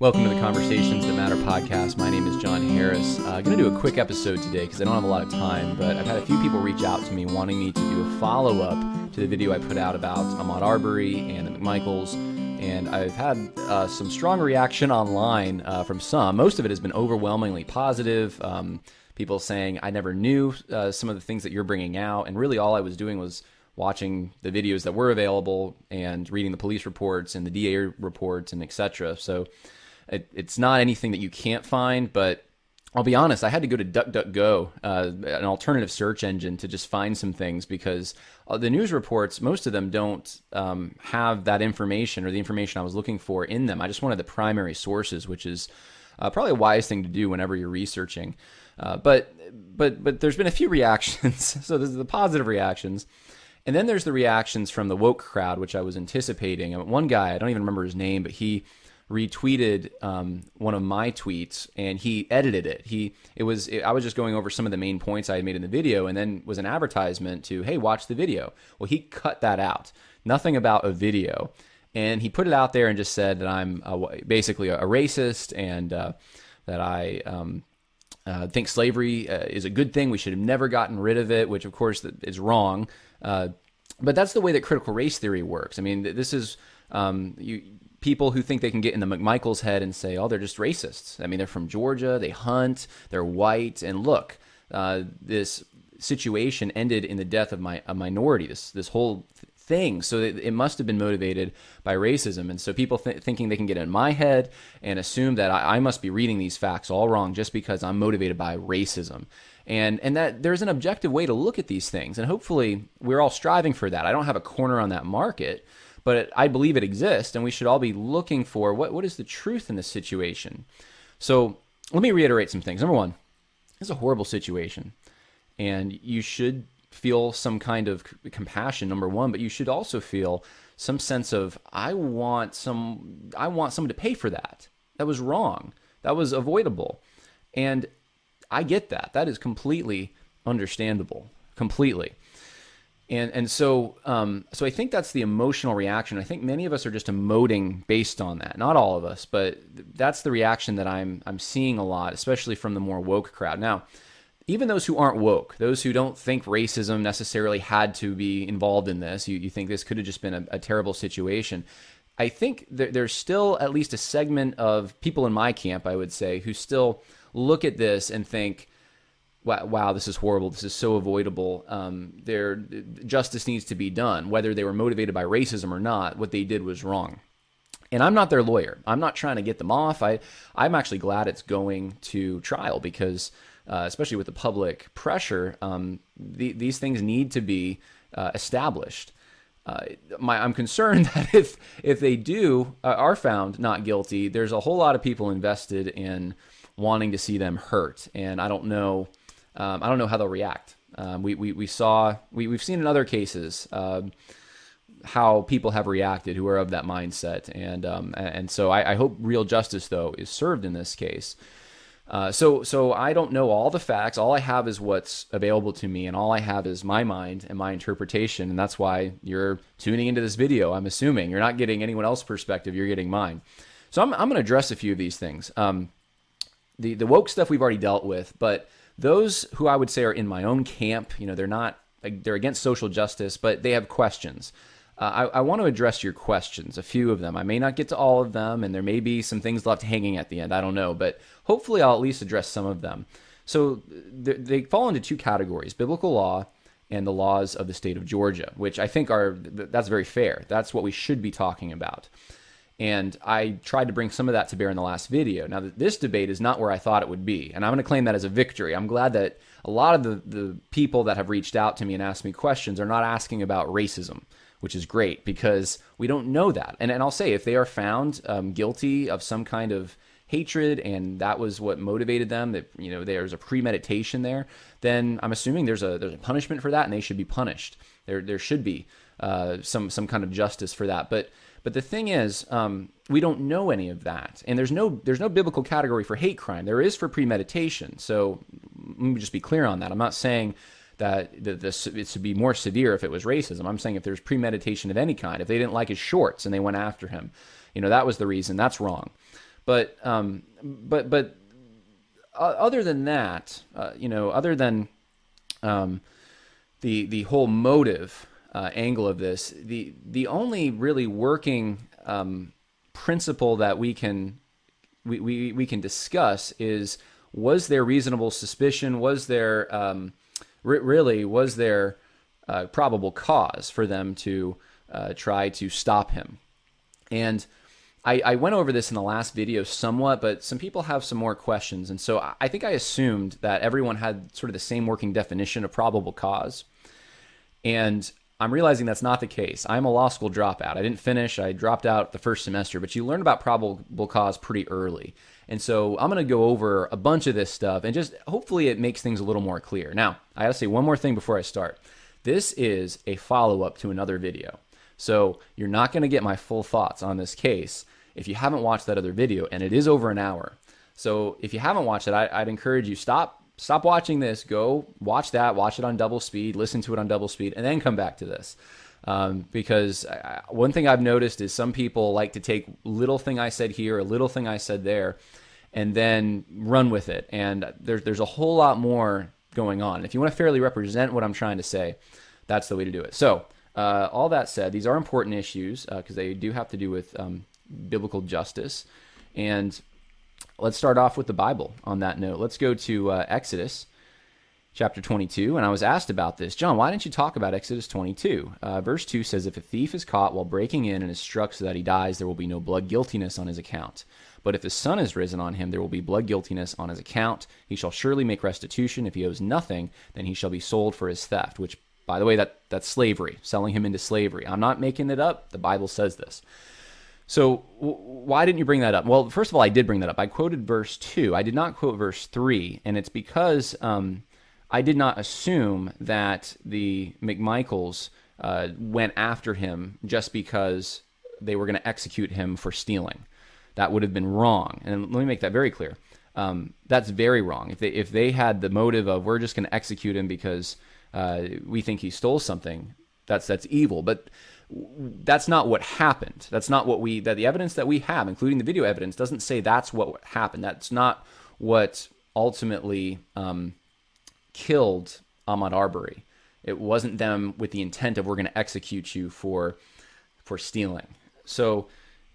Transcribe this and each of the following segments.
Welcome to the Conversations That Matter podcast. My name is John Harris. I'm uh, going to do a quick episode today because I don't have a lot of time, but I've had a few people reach out to me wanting me to do a follow up to the video I put out about Ahmaud Arbery and the McMichaels. And I've had uh, some strong reaction online uh, from some. Most of it has been overwhelmingly positive. Um, people saying, I never knew uh, some of the things that you're bringing out. And really, all I was doing was watching the videos that were available and reading the police reports and the DA reports and etc. So it, it's not anything that you can't find, but I'll be honest, I had to go to DuckDuckGo, uh, an alternative search engine, to just find some things because uh, the news reports, most of them don't um, have that information or the information I was looking for in them. I just wanted the primary sources, which is uh, probably a wise thing to do whenever you're researching. Uh, but but but there's been a few reactions. so there's the positive reactions. And then there's the reactions from the woke crowd, which I was anticipating. One guy, I don't even remember his name, but he retweeted um, one of my tweets and he edited it. He it was it, I was just going over some of the main points I had made in the video, and then was an advertisement to hey watch the video. Well, he cut that out. Nothing about a video, and he put it out there and just said that I'm a, basically a, racist and uh, that I. Um, uh, think slavery uh, is a good thing. We should have never gotten rid of it, which of course is wrong. Uh, but that's the way that critical race theory works. I mean, this is um, you people who think they can get in the McMichael's head and say, oh, they're just racists. I mean, they're from Georgia, they hunt, they're white, and look, uh, this situation ended in the death of my a minority. This this whole thing. So it, it must have been motivated by racism. And so people th- thinking they can get in my head and assume that I, I must be reading these facts all wrong just because I'm motivated by racism and and that there's an objective way to look at these things and hopefully we're all striving for that i don't have a corner on that market but I believe it exists, and we should all be looking for what, what is the truth in this situation. So let me reiterate some things. Number one, it's a horrible situation, and you should feel some kind of compassion. Number one, but you should also feel some sense of I want some I want someone to pay for that. That was wrong. That was avoidable, and I get that. That is completely understandable. Completely and and so um, so I think that's the emotional reaction. I think many of us are just emoting based on that. Not all of us, but that's the reaction that I'm I'm seeing a lot, especially from the more woke crowd. Now, even those who aren't woke, those who don't think racism necessarily had to be involved in this, you, you think this could have just been a, a terrible situation. I think there, there's still at least a segment of people in my camp, I would say, who still look at this and think wow, this is horrible. This is so avoidable. Um, there, justice needs to be done, whether they were motivated by racism or not. What they did was wrong. And I'm not their lawyer. I'm not trying to get them off. I, I'm actually glad it's going to trial because, uh, especially with the public pressure, um, the, these things need to be uh, established. Uh, my, I'm concerned that if if they do uh, are found not guilty, there's a whole lot of people invested in wanting to see them hurt, and I don't know um, I don't know how they'll react. Um, we, we, we saw, we, we've seen in other cases um, how people have reacted who are of that mindset. And, um, and so I, I, hope real justice, though, is served in this case. Uh, so, so I don't know all the facts. All I have is what's available to me, and all I have is my mind and my interpretation. And that's why you're tuning into this video. I'm assuming you're not getting anyone else's perspective; you're getting mine. So I'm, I'm going to address a few of these things. Um, the the woke stuff we've already dealt with, but those who I would say are in my own camp, you know, they're not they're against social justice, but they have questions. Uh, I, I, want to address your questions, a few of them. I may not get to all of them, and there may be some things left hanging at the end. I don't know, but hopefully I'll at least address some of them. So they fall into two categories: biblical law and the laws of the state of Georgia, which I think are that's very fair. That's what we should be talking about. And I tried to bring some of that to bear in the last video. Now, this debate is not where I thought it would be, and I'm going to claim that as a victory. I'm glad that a lot of the, the people that have reached out to me and asked me questions are not asking about racism, which is great because we don't know that. And, and I'll say, if they are found um, guilty of some kind of hatred and that was what motivated them that you know there's a premeditation there then i'm assuming there's a there's a punishment for that and they should be punished there there should be uh, some some kind of justice for that but but the thing is, um, we don't know any of that, and there's no there's no biblical category for hate crime. There is for premeditation. So let me just be clear on that. I'm not saying that this it should be more severe if it was racism. I'm saying if there's premeditation of any kind, if they didn't like his shorts and they went after him, you know that was the reason. That's wrong. But um, but but uh, other than that, uh, you know, other than um, the the whole motive uh, angle of this, the the only really working um, principle that we can we, we, we can discuss is was there reasonable suspicion? Was there um, really was there uh, probable cause for them to uh, try to stop him? And I, I, went over this in the last video somewhat, but some people have some more questions, and so I think I assumed that everyone had sort of the same working definition of probable cause. And I'm realizing that's not the case. I'm a law school dropout. I didn't finish. I dropped out the first semester, but you learn about probable cause pretty early. And so I'm going to go over a bunch of this stuff and just hopefully it makes things a little more clear. Now, I got to say one more thing before I start. This is a follow up to another video. So you're not going to get my full thoughts on this case if you haven't watched that other video, and it is over an hour. So if you haven't watched it, I, would encourage you stop stop watching this, go watch that, watch it on double speed, listen to it on double speed, and then come back to this. Um, because I, one thing I've noticed is some people like to take little thing I said here, a little thing I said there, and then run with it. And there's there's a whole lot more going on. If you want to fairly represent what I'm trying to say, that's the way to do it. So uh, all that said, these are important issues because uh, they do have to do with um, biblical justice, and let's start off with the Bible on that note. Let's go to uh, Exodus chapter 22. And I was asked about this. John, why didn't you talk about Exodus 22? Uh, verse 2 says, If a thief is caught while breaking in and is struck so that he dies, there will be no blood guiltiness on his account. But if the sun is risen on him, there will be blood guiltiness on his account. He shall surely make restitution. If he owes nothing, then he shall be sold for his theft, which, by the way, that, that's slavery, selling him into slavery. I'm not making it up. The Bible says this. So w- why didn't you bring that up? Well, first of all, I did bring that up. I quoted verse two. I did not quote verse three, and it's because um, I did not assume that the McMichaels uh, went after him just because they were going to execute him for stealing. That would have been wrong. And let me make that very clear. Um, that's very wrong. If they if they had the motive of we're just going to execute him because uh, we think he stole something, that's that's evil. But that's not what happened. That's not what we that the evidence that we have, including the video evidence, doesn't say that's what happened. That's not what ultimately um, killed Ahmaud Arbery. It wasn't them with the intent of we're going to execute you for for stealing. So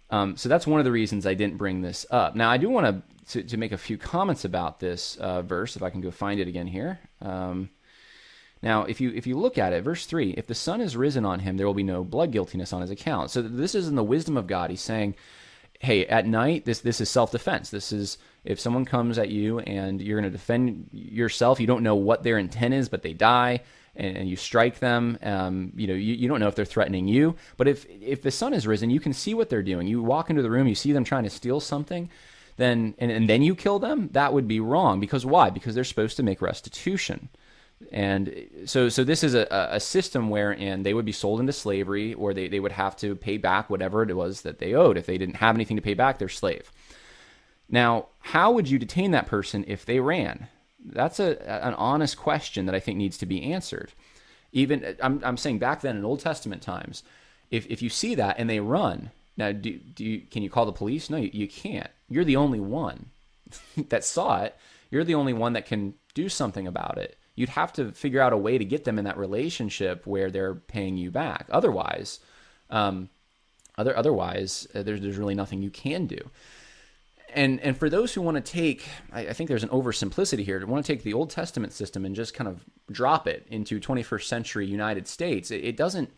um, so that's one of the reasons I didn't bring this up. Now I do want to to make a few comments about this uh, verse if I can go find it again here. Um, now, if you if you look at it, verse three, if the sun is risen on him, there will be no blood guiltiness on his account. So this is in the wisdom of God. He's saying, hey, at night, this this is self defense. This is if someone comes at you and you're going to defend yourself, you don't know what their intent is, but they die. And, and you strike them. Um, you know, you, you don't know if they're threatening you. But if if the sun is risen, you can see what they're doing. You walk into the room, you see them trying to steal something then and, and then you kill them, that would be wrong. Because why? Because they're supposed to make restitution. And so, so this is a, a system wherein they would be sold into slavery, or they, they would have to pay back whatever it was that they owed. If they didn't have anything to pay back, they're slave. Now, how would you detain that person if they ran? That's a, an honest question that I think needs to be answered. Even I'm, I'm saying back then in Old Testament times, if, if you see that and they run, now do, do you, can you call the police? No, you, you can't. You're the only one that saw it. You're the only one that can do something about it you'd have to figure out a way to get them in that relationship where they're paying you back. Otherwise, um, other otherwise, uh, there's there's really nothing you can do. And and for those who want to take, I, I think there's an oversimplicity here. To want to take the Old Testament system and just kind of drop it into 21st century United States, it, it doesn't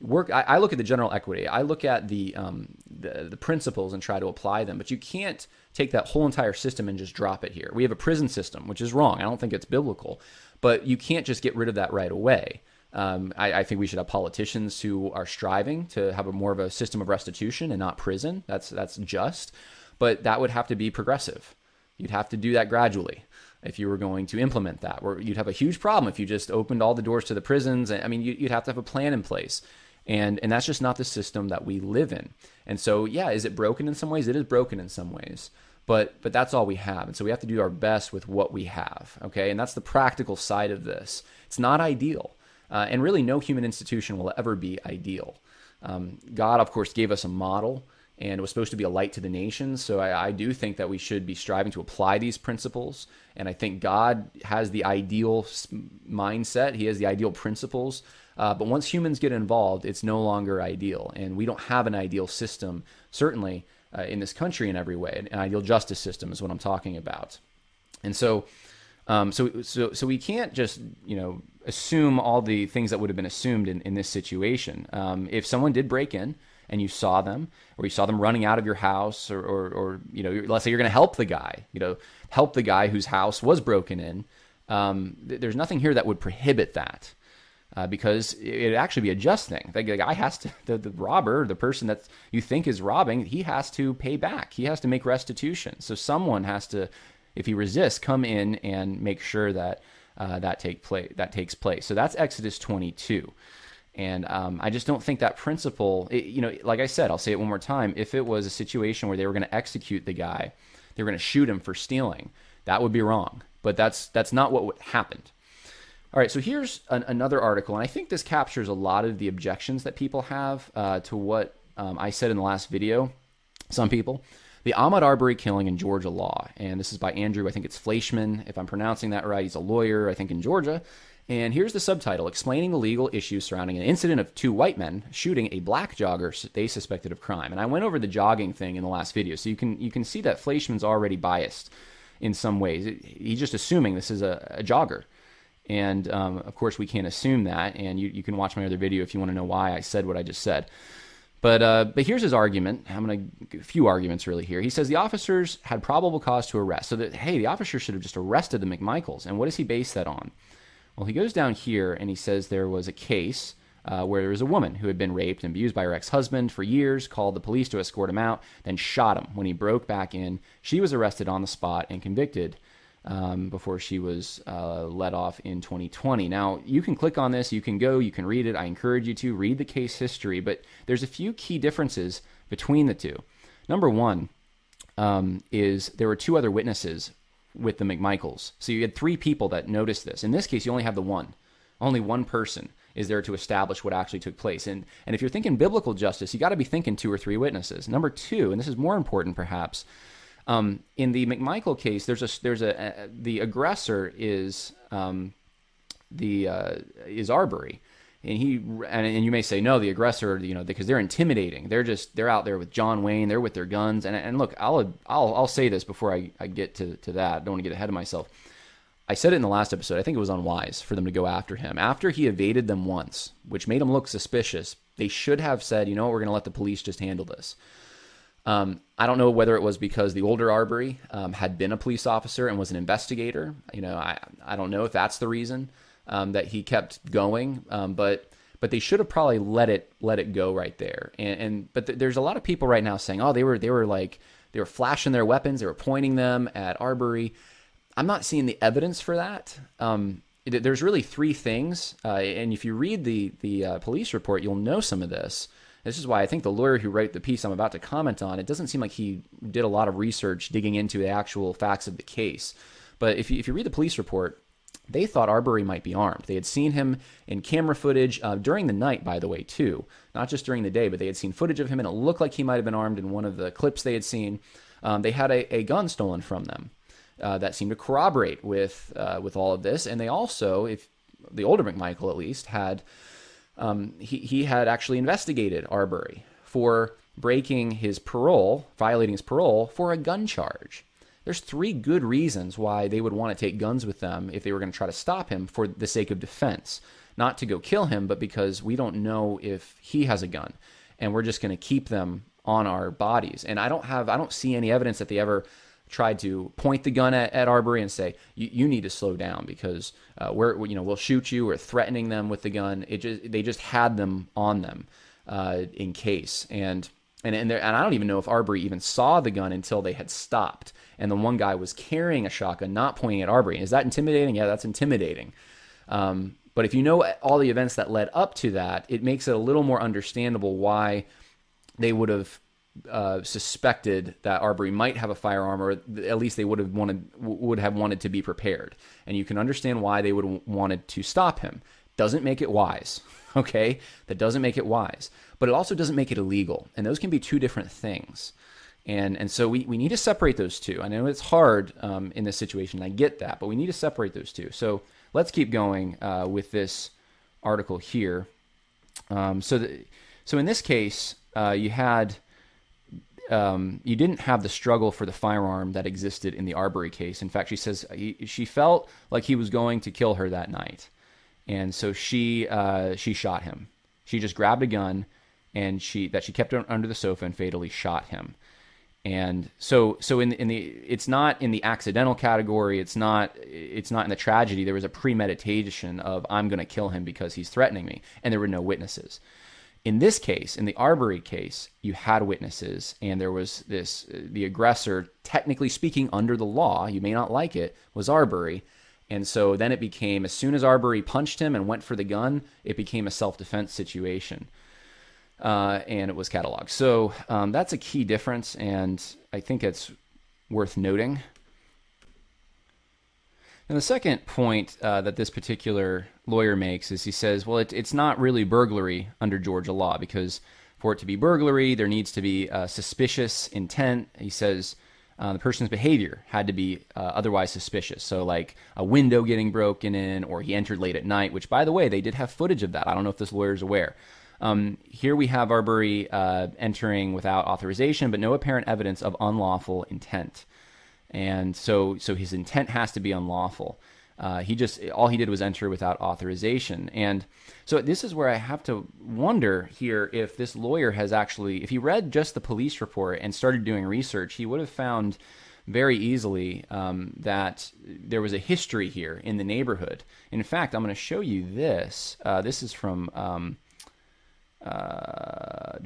work. I, I, look at the general equity. I look at the, um, the the principles and try to apply them. But you can't take that whole entire system and just drop it here. We have a prison system, which is wrong. I don't think it's biblical. But you can't just get rid of that right away. Um, I, I, think we should have politicians who are striving to have a more of a system of restitution and not prison. That's that's just, but that would have to be progressive. You'd have to do that gradually if you were going to implement that. Where you'd have a huge problem if you just opened all the doors to the prisons. I mean, you'd have to have a plan in place, and and that's just not the system that we live in. And so, yeah, is it broken in some ways? It is broken in some ways but but that's all we have and so we have to do our best with what we have okay and that's the practical side of this it's not ideal uh, and really no human institution will ever be ideal um, god of course gave us a model and was supposed to be a light to the nations. So I, I, do think that we should be striving to apply these principles. And I think God has the ideal mindset, He has the ideal principles. Uh, but once humans get involved, it's no longer ideal. And we don't have an ideal system, certainly uh, in this country in every way. An ideal justice system is what I'm talking about. And so, um, so, so, so we can't just, you know, assume all the things that would have been assumed in, in this situation. Um, if someone did break in, and you saw them, or you saw them running out of your house, or, or, or you know, let's say you're going to help the guy, you know, help the guy whose house was broken in. Um, th- there's nothing here that would prohibit that. Uh, because it'd actually be a just thing. The guy has to, the, the robber, the person that you think is robbing, he has to pay back. He has to make restitution. So someone has to, if he resists, come in and make sure that uh, that take place. That takes place. So that's Exodus 22. And um, I just don't think that principle, it, you know, like I said, I'll say it one more time. If it was a situation where they were going to execute the guy, they were going to shoot him for stealing, that would be wrong. But that's that's not what happened. All right, so here's an, another article, and I think this captures a lot of the objections that people have uh, to what um, I said in the last video. Some people, the Ahmaud Arbery killing in Georgia law, and this is by Andrew. I think it's Fleischman, if I'm pronouncing that right. He's a lawyer, I think, in Georgia. And here's the subtitle explaining the legal issues surrounding an incident of two white men shooting a black jogger they suspected of crime. And I went over the jogging thing in the last video, so you can you can see that Fleischman's already biased in some ways. He's just assuming this is a, a jogger. And um, of course, we can't assume that. And you, you can watch my other video if you want to know why I said what I just said. But uh, but here's his argument. I'm going to a few arguments really here. He says the officers had probable cause to arrest. So that hey, the officers should have just arrested the McMichaels. And what does he base that on? Well, he goes down here and he says there was a case uh, where there was a woman who had been raped and abused by her ex husband for years, called the police to escort him out, then shot him. When he broke back in, she was arrested on the spot and convicted. Um, before she was uh, let off in 2020. Now, you can click on this, you can go, you can read it. I encourage you to read the case history, but there's a few key differences between the two. Number one um, is there were two other witnesses with the McMichaels. So you had three people that noticed this. In this case, you only have the one. Only one person is there to establish what actually took place. And and if you're thinking biblical justice, you got to be thinking two or three witnesses. Number two, and this is more important perhaps, um, in the McMichael case, there's a there's a, a the aggressor is um, the uh, is Arbery. And he and, and you may say no the aggressor you know because they're intimidating. They're just they're out there with john wayne. They're with their guns. And, and look i'll i'll, I'll say this before I, I get to, to that. I don't want to get ahead of myself. I said it in the last episode. I think it was unwise for them to go after him. After he evaded them once which made him look suspicious they should have said you know what? We're going to let the police just handle this um, I don't know whether it was because the older Arbery um, had been a police officer and was an investigator. You know, I I don't know if that's the reason um, that he kept going. Um, but but they should have probably let it let it go right there. And, and but th- there's a lot of people right now saying, oh, they were they were like they were flashing their weapons, they were pointing them at Arbery. I'm not seeing the evidence for that. Um, there's really three things, uh, and if you read the the uh, police report, you'll know some of this. This is why I think the lawyer who wrote the piece I'm about to comment on, it doesn't seem like he did a lot of research digging into the actual facts of the case. But if you, if you read the police report, they thought Arbery might be armed. They had seen him in camera footage uh, during the night, by the way, too. Not just during the day, but they had seen footage of him, and it looked like he might have been armed in one of the clips they had seen. Um, they had a, a, gun stolen from them uh, that seemed to corroborate with uh, with all of this. And they also, if the older McMichael at least, had um, he, he had actually investigated Arbery for breaking his parole, violating his parole for a gun charge there's three good reasons why they would want to take guns with them if they were going to try to stop him for the sake of defense. Not to go kill him, but because we don't know if he has a gun. And we're just going to keep them on our bodies. And I don't have, I don't see any evidence that they ever tried to point the gun at, at Arbery and say, you, need to slow down because uh, we're, you know, we'll shoot you or threatening them with the gun. It just, they just had them on them uh, in case. And, and, and, and I don't even know if Arbery even saw the gun until they had stopped and the one guy was carrying a shotgun, not pointing at Arbery. Is that intimidating? Yeah, that's intimidating. Um, but if you know all the events that led up to that, it makes it a little more understandable why they would have uh, suspected that Arbery might have a firearm, or at least they would have wanted would have wanted to be prepared. And you can understand why they would have wanted to stop him. doesn't make it wise. Okay, that doesn't make it wise, but it also doesn't make it illegal, and those can be two different things. And and so we, we need to separate those two. I know it's hard um, in this situation. I get that, but we need to separate those two. So let's keep going uh, with this article here. Um, so the, so in this case, uh, you had um, you didn't have the struggle for the firearm that existed in the Arbery case. In fact, she says he, she felt like he was going to kill her that night, and so she uh, she shot him. She just grabbed a gun and she that she kept under the sofa and fatally shot him. And so so in in the it's not in the accidental category. It's not it's not in the tragedy. There was a premeditation of I'm going to kill him because he's threatening me, and there were no witnesses. In this case, in the Arbery case, you had witnesses, and there was this the aggressor, technically speaking, under the law, you may not like it, was Arbery. And so then it became, as soon as Arbery punched him and went for the gun, it became a self defense situation. Uh, and it was cataloged. So um, that's a key difference, and I think it's worth noting. And the second point uh, that this particular lawyer makes is he says, well, it, it's not really burglary under Georgia law because for it to be burglary, there needs to be a suspicious intent. He says uh, the person's behavior had to be uh, otherwise suspicious. So, like a window getting broken in, or he entered late at night, which, by the way, they did have footage of that. I don't know if this lawyer is aware. Um, here we have Arbery uh, entering without authorization, but no apparent evidence of unlawful intent. And so, so his intent has to be unlawful. Uh, he just all he did was enter without authorization, and so this is where I have to wonder here if this lawyer has actually, if he read just the police report and started doing research, he would have found very easily um, that there was a history here in the neighborhood. In fact, I'm going to show you this. Uh, this is from um, uh,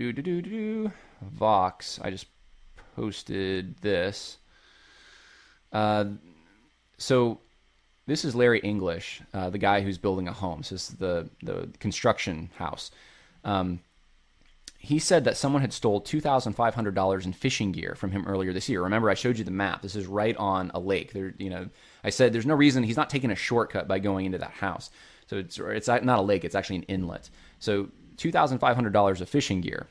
Vox. I just posted this. Uh, so this is Larry English, uh, the guy who's building a home. So this is the the construction house. Um, he said that someone had stole two thousand five hundred dollars in fishing gear from him earlier this year. Remember, I showed you the map. This is right on a lake. There, you know, I said there's no reason he's not taking a shortcut by going into that house. So it's it's not a lake. It's actually an inlet. So $2,500 of fishing gear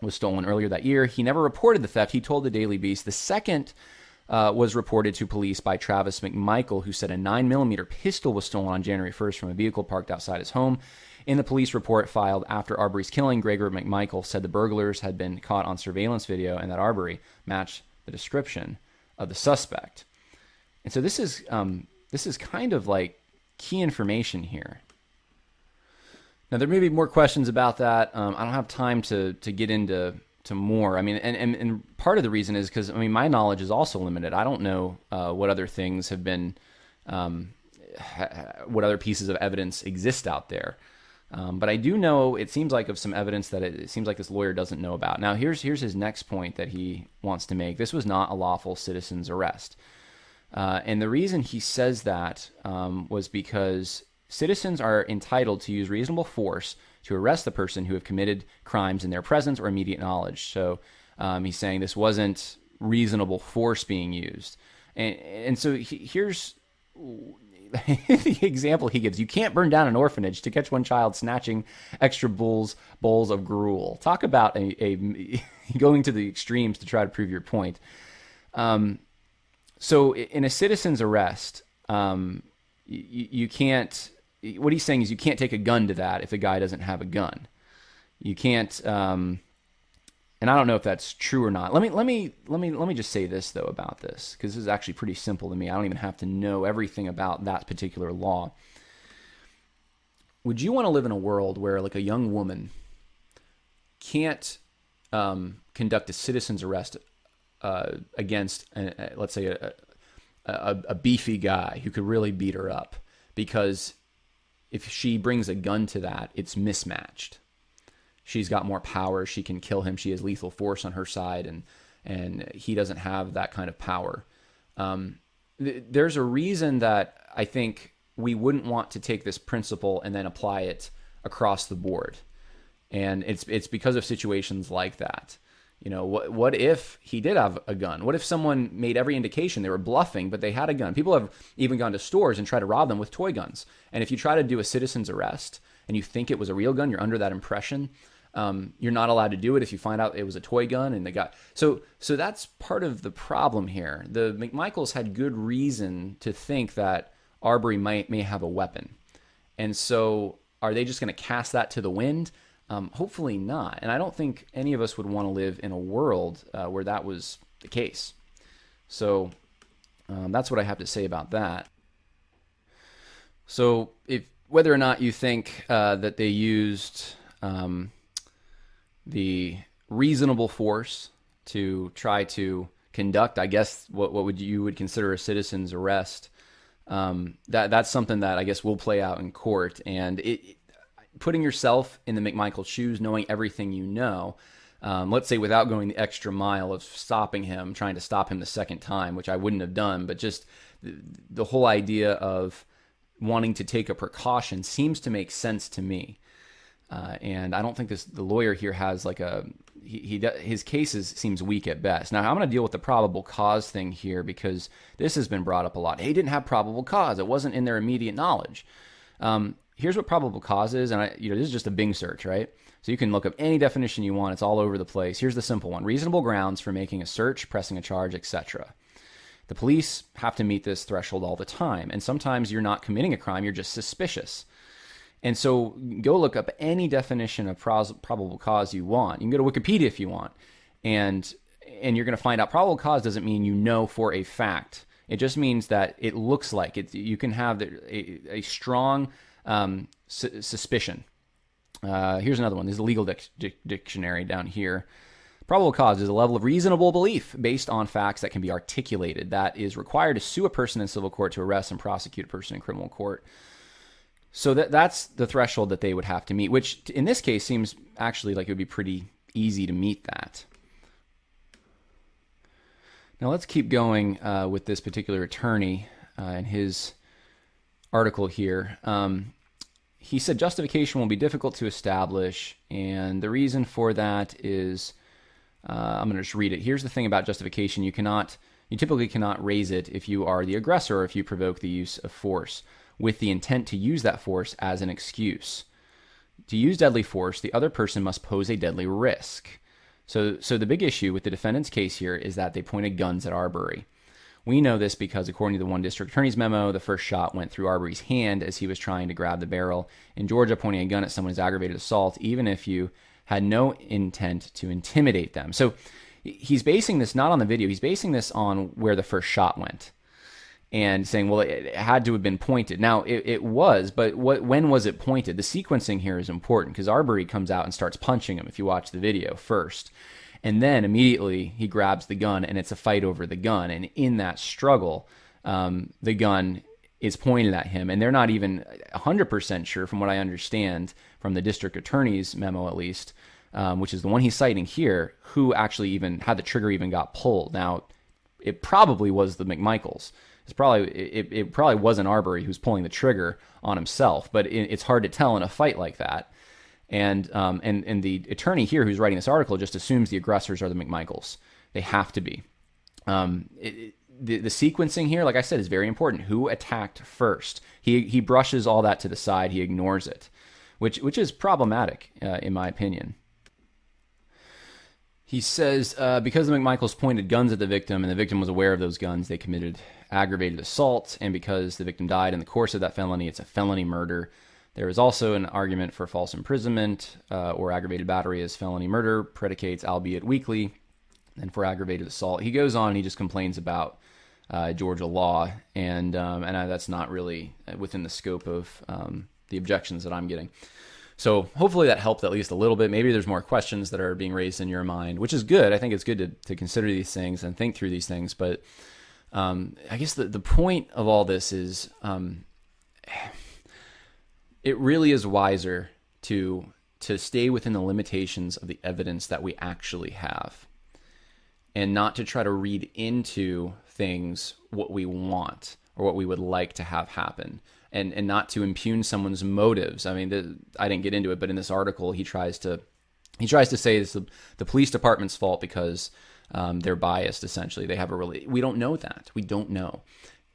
was stolen earlier that year. He never reported the theft. He told the Daily Beast. The second uh, was reported to police by Travis McMichael, who said a 9mm pistol was stolen on January 1st from a vehicle parked outside his home. In the police report filed after Arbery's killing, Gregory McMichael said the burglars had been caught on surveillance video and that Arbery matched the description of the suspect. And so this is um, this is kind of like key information here. Now there may be more questions about that. Um, I don't have time to to get into to more. I mean, and and, and part of the reason is because I mean my knowledge is also limited. I don't know uh, what other things have been, um, ha- what other pieces of evidence exist out there. Um, but I do know it seems like of some evidence that it, it, seems like this lawyer doesn't know about. Now here's here's his next point that he wants to make. This was not a lawful citizen's arrest, uh, and the reason he says that um, was because citizens are entitled to use reasonable force to arrest the person who have committed crimes in their presence or immediate knowledge. So um, he's saying this wasn't reasonable force being used. And, and so he, here's the example he gives. You can't burn down an orphanage to catch one child snatching extra bowls, bowls of gruel. Talk about a, a going to the extremes to try to prove your point. Um, so in a citizen's arrest, um, you, you can't what he's saying is you can't take a gun to that if the guy doesn't have a gun. You can't. Um, and I don't know if that's true or not. Let me let me let me let me just say this though about this because this is actually pretty simple to me. I don't even have to know everything about that particular law. Would you want to live in a world where like a young woman can't um, conduct a citizen's arrest uh, against, a, a, let's say, a, a beefy guy who could really beat her up because if she brings a gun to that, it's mismatched. She's got more power. She can kill him. She has lethal force on her side, and and he doesn't have that kind of power. Um, th- there's a reason that I think we wouldn't want to take this principle and then apply it across the board, and it's it's because of situations like that. You know, what what if he did have a gun? What if someone made every indication they were bluffing, but they had a gun? People have even gone to stores and tried to rob them with toy guns. And if you try to do a citizen's arrest and you think it was a real gun, you're under that impression. Um, you're not allowed to do it if you find out it was a toy gun and the guy. So so that's part of the problem here. The McMichaels had good reason to think that Arbery might may have a weapon, and so are they just going to cast that to the wind? Um, hopefully not. And I don't think any of us would want to live in a world uh, where that was the case. So um, that's what I have to say about that. So if whether or not you think uh, that they used um, the reasonable force to try to conduct, I guess, what what would you would consider a citizen's arrest. Um, that that's something that I guess will play out in court, and it, putting yourself in the McMichael shoes, knowing everything you know, um, let's say without going the extra mile of stopping him, trying to stop him the second time, which I wouldn't have done, but just the, the whole idea of wanting to take a precaution seems to make sense to me. Uh, and I don't think this the lawyer here has like a he, he his cases seems weak at best. Now I'm going to deal with the probable cause thing here because this has been brought up a lot. He didn't have probable cause; it wasn't in their immediate knowledge. Um, here's what probable cause is, and I, you know, this is just a Bing search, right? So you can look up any definition you want. It's all over the place. Here's the simple one: reasonable grounds for making a search, pressing a charge, etc. The police have to meet this threshold all the time, and sometimes you're not committing a crime; you're just suspicious. And so go look up any definition of probable cause you want. You can go to Wikipedia if you want, and and you're going to find out probable cause doesn't mean you know for a fact. It just means that it looks like it. You can have a, a strong um, su- suspicion. Uh, here's another one. This is a legal dic- dic- dictionary down here. Probable cause is a level of reasonable belief based on facts that can be articulated that is required to sue a person in civil court to arrest and prosecute a person in criminal court. So that that's the threshold that they would have to meet, which in this case seems actually like it would be pretty easy to meet that. Now let's keep going uh, with this particular attorney uh, and his article here. Um, he said justification will be difficult to establish, and the reason for that is uh, I'm going to just read it. Here's the thing about justification: you cannot, you typically cannot raise it if you are the aggressor or if you provoke the use of force with the intent to use that force as an excuse. To use deadly force, the other person must pose a deadly risk. So, so the big issue with the defendant's case here is that they pointed guns at Arbery. We know this because, according to the one district attorney's memo, the first shot went through Arbery's hand as he was trying to grab the barrel. In Georgia, pointing a gun at someone is aggravated assault, even if you had no intent to intimidate them. So he's basing this not on the video, he's basing this on where the first shot went and saying, well, it had to have been pointed. Now, it, it was, but what, when was it pointed? The sequencing here is important because Arbery comes out and starts punching him if you watch the video first. And then immediately he grabs the gun and it's a fight over the gun. And in that struggle, um, the gun is pointed at him. And they're not even 100% sure, from what I understand from the district attorney's memo at least, um, which is the one he's citing here, who actually even had the trigger even got pulled. Now, it probably was the McMichaels. It's probably it, it probably wasn't Arbery who's pulling the trigger on himself, but it, it's hard to tell in a fight like that. And um, and and the attorney here who's writing this article just assumes the aggressors are the McMichaels. They have to be. Um, it, the, the sequencing here, like I said, is very important. Who attacked first? He he brushes all that to the side. He ignores it, which which is problematic uh, in my opinion. He says uh, because the McMichaels pointed guns at the victim and the victim was aware of those guns, they committed aggravated assault. And because the victim died in the course of that felony, it's a felony murder. There is also an argument for false imprisonment uh, or aggravated battery as felony murder predicates, albeit weakly, and for aggravated assault. He goes on and he just complains about uh, Georgia law, and um, and I, that's not really within the scope of um, the objections that I'm getting. So hopefully that helped at least a little bit. Maybe there's more questions that are being raised in your mind, which is good. I think it's good to, to consider these things and think through these things. But um, I guess the, the point of all this is um, it really is wiser to to stay within the limitations of the evidence that we actually have and not to try to read into things what we want or what we would like to have happen and and not to impugn someone's motives i mean the, i didn't get into it but in this article he tries to he tries to say it's the, the police department's fault because um, they're biased. Essentially, they have a really. We don't know that. We don't know.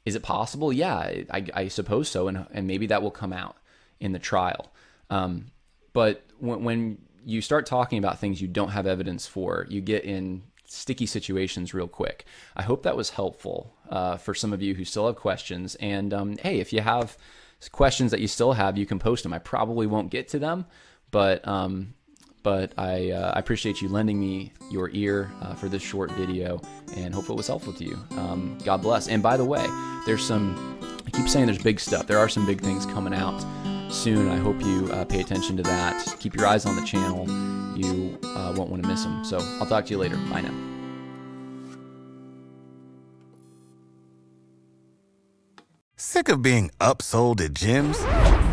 Is it possible? Yeah, I, I suppose so, and and maybe that will come out in the trial. Um, but when, when you start talking about things you don't have evidence for, you get in sticky situations real quick. I hope that was helpful uh, for some of you who still have questions. And um, hey, if you have questions that you still have, you can post them. I probably won't get to them, but um, but I, uh, I, appreciate you lending me your ear uh, for this short video and hope it was helpful to you. Um, God bless. And by the way, there's some, I keep saying there's big stuff. There are some big things coming out soon. I hope you uh, pay attention to that. Keep your eyes on the channel. You uh, won't want to miss them. So I'll talk to you later. Bye now. Sick of being upsold at gyms?